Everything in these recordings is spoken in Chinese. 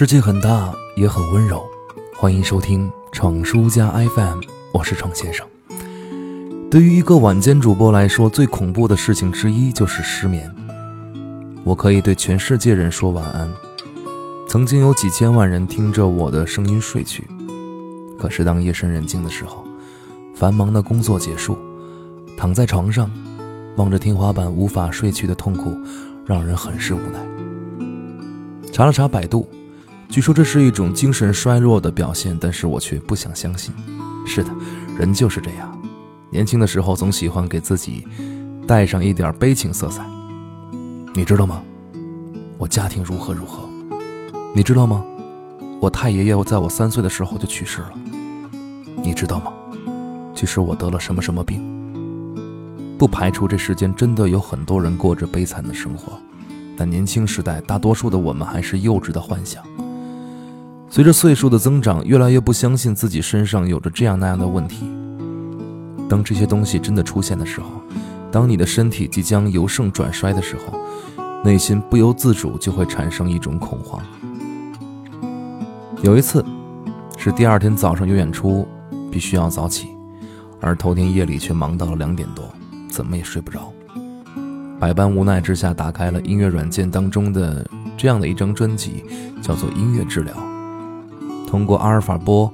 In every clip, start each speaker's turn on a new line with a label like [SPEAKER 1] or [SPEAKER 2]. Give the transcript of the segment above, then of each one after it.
[SPEAKER 1] 世界很大，也很温柔。欢迎收听闯书家 FM，我是闯先生。对于一个晚间主播来说，最恐怖的事情之一就是失眠。我可以对全世界人说晚安，曾经有几千万人听着我的声音睡去。可是当夜深人静的时候，繁忙的工作结束，躺在床上，望着天花板无法睡去的痛苦，让人很是无奈。查了查百度。据说这是一种精神衰弱的表现，但是我却不想相信。是的，人就是这样，年轻的时候总喜欢给自己带上一点悲情色彩。你知道吗？我家庭如何如何？你知道吗？我太爷爷在我三岁的时候就去世了。你知道吗？其实我得了什么什么病。不排除这世间真的有很多人过着悲惨的生活，但年轻时代大多数的我们还是幼稚的幻想。随着岁数的增长，越来越不相信自己身上有着这样那样的问题。当这些东西真的出现的时候，当你的身体即将由盛转衰的时候，内心不由自主就会产生一种恐慌。有一次，是第二天早上有演出，必须要早起，而头天夜里却忙到了两点多，怎么也睡不着。百般无奈之下，打开了音乐软件当中的这样的一张专辑，叫做《音乐治疗》。通过阿尔法波、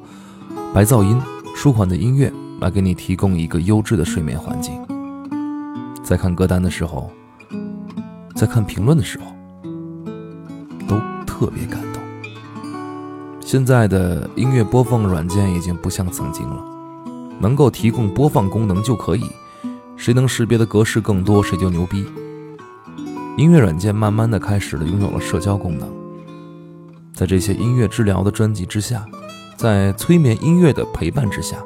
[SPEAKER 1] 白噪音、舒缓的音乐来给你提供一个优质的睡眠环境。在看歌单的时候，在看评论的时候，都特别感动。现在的音乐播放软件已经不像曾经了，能够提供播放功能就可以，谁能识别的格式更多，谁就牛逼。音乐软件慢慢的开始了拥有了社交功能。在这些音乐治疗的专辑之下，在催眠音乐的陪伴之下，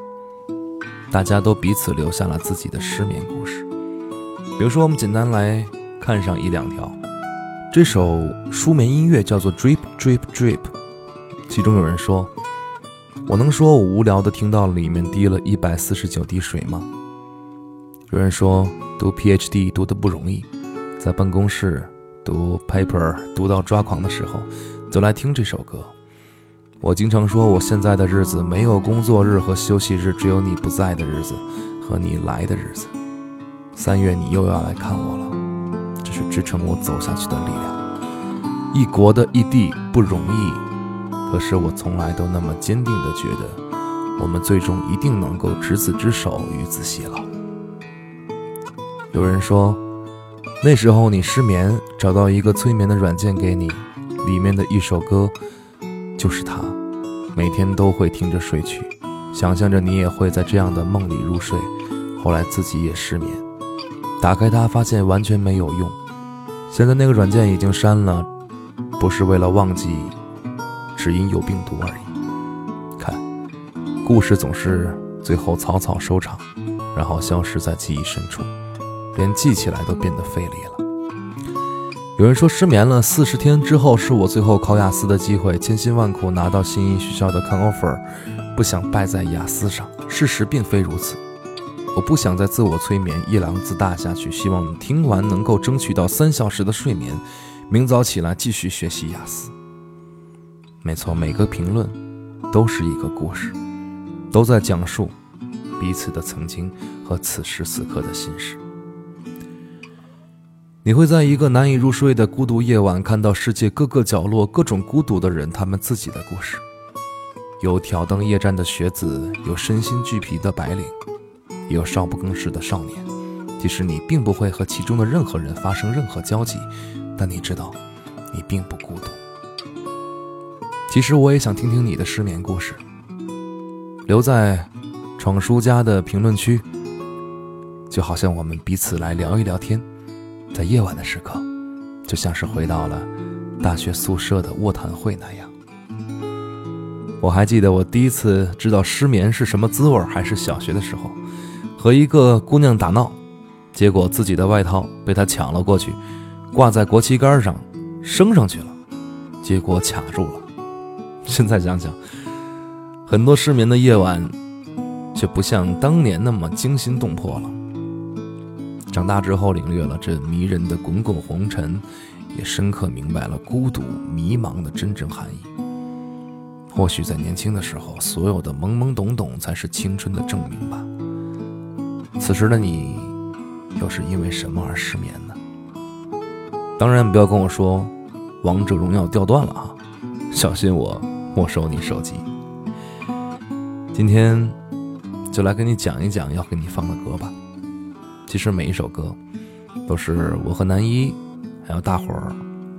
[SPEAKER 1] 大家都彼此留下了自己的失眠故事。比如说，我们简单来看上一两条。这首舒眠音乐叫做《Drip Drip Drip》，其中有人说：“我能说我无聊的听到里面滴了一百四十九滴水吗？”有人说：“读 PhD 读的不容易，在办公室读 paper 读到抓狂的时候。”就来听这首歌。我经常说，我现在的日子没有工作日和休息日，只有你不在的日子和你来的日子。三月你又要来看我了，这是支撑我走下去的力量。一国的异地不容易，可是我从来都那么坚定的觉得，我们最终一定能够执子之手，与子偕老。有人说，那时候你失眠，找到一个催眠的软件给你。里面的一首歌，就是他，每天都会听着睡去，想象着你也会在这样的梦里入睡。后来自己也失眠，打开它发现完全没有用。现在那个软件已经删了，不是为了忘记，只因有病毒而已。看，故事总是最后草草收场，然后消失在记忆深处，连记起来都变得费力了。有人说失眠了四十天之后是我最后考雅思的机会，千辛万苦拿到心仪学校的看 offer，不想败在雅思上。事实并非如此，我不想再自我催眠一郎自大下去。希望你听完能够争取到三小时的睡眠，明早起来继续学习雅思。没错，每个评论都是一个故事，都在讲述彼此的曾经和此时此刻的心事。你会在一个难以入睡的孤独夜晚，看到世界各个角落各种孤独的人，他们自己的故事。有挑灯夜战的学子，有身心俱疲的白领，也有少不更事的少年。即使你并不会和其中的任何人发生任何交集，但你知道，你并不孤独。其实我也想听听你的失眠故事，留在闯书家的评论区，就好像我们彼此来聊一聊天。在夜晚的时刻，就像是回到了大学宿舍的卧谈会那样。我还记得我第一次知道失眠是什么滋味，还是小学的时候，和一个姑娘打闹，结果自己的外套被她抢了过去，挂在国旗杆上升上去了，结果卡住了。现在想想，很多失眠的夜晚，却不像当年那么惊心动魄了。长大之后，领略了这迷人的滚滚红尘，也深刻明白了孤独迷茫的真正含义。或许在年轻的时候，所有的懵懵懂懂才是青春的证明吧。此时的你，又是因为什么而失眠呢？当然，不要跟我说王者荣耀掉段了啊，小心我没收你手机。今天就来跟你讲一讲要给你放的歌吧。其实每一首歌都是我和南一还有大伙儿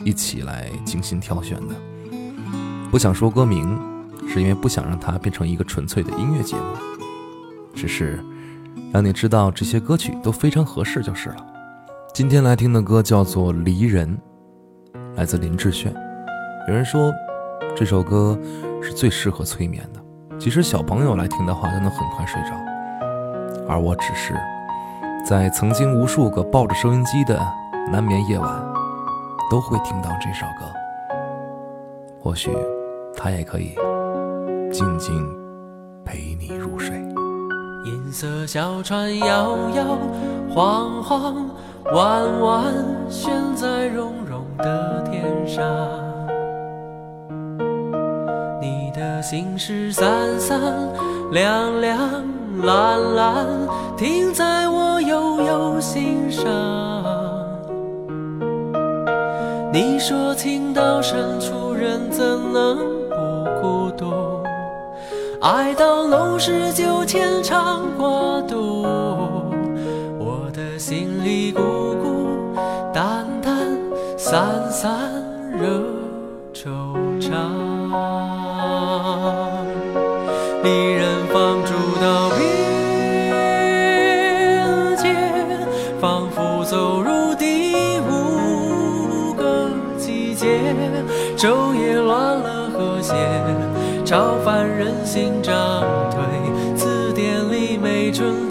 [SPEAKER 1] 一起来精心挑选的。不想说歌名，是因为不想让它变成一个纯粹的音乐节目，只是让你知道这些歌曲都非常合适就是了。今天来听的歌叫做《离人》，来自林志炫。有人说这首歌是最适合催眠的。即使小朋友来听的话，都能很快睡着。而我只是在曾经无数个抱着收音机的难眠夜晚，都会听到这首歌。或许它也可以静静陪你入睡。
[SPEAKER 2] 银色小船摇摇晃晃，弯弯悬在绒绒的天上。你的心事散散，凉凉，蓝蓝，停在我悠悠心上。你说情到深处人怎能不孤独？爱到浓时就牵肠挂肚，我的心里孤孤单单，散散惹昼夜乱了和谐，朝凡人心涨退，字典里没春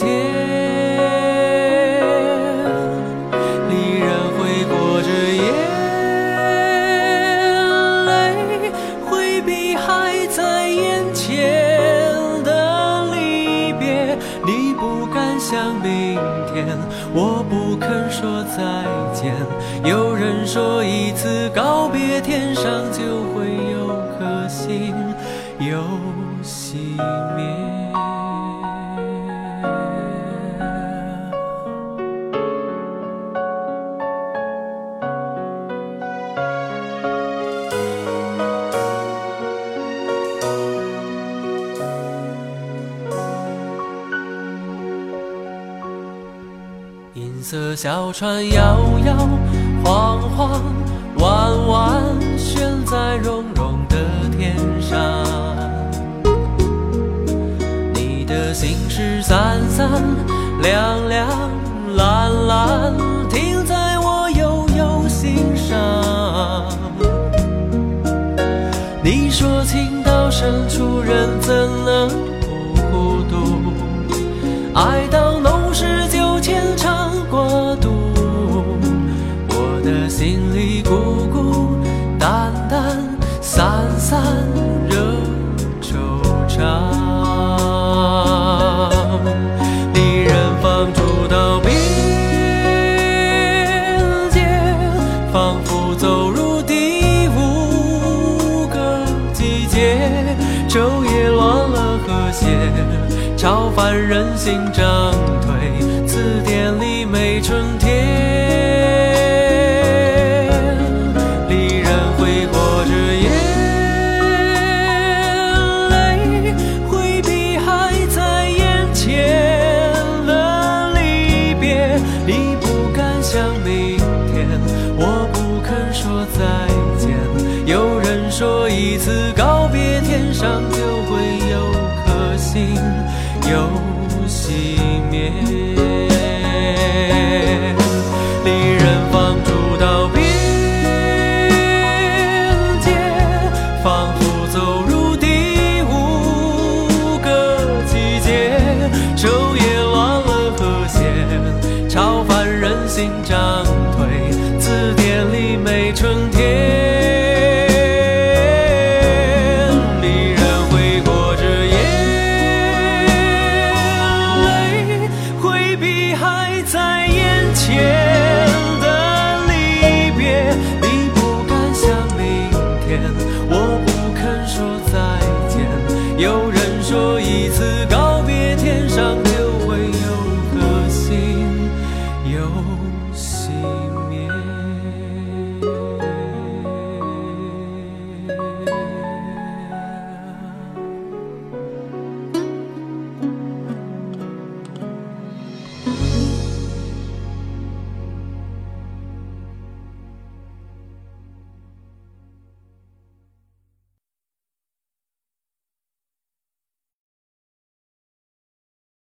[SPEAKER 2] 我不肯说再见。有人说，一次告别，天上就会有颗星又熄灭。色小船摇摇晃人心涨退，字典里没春。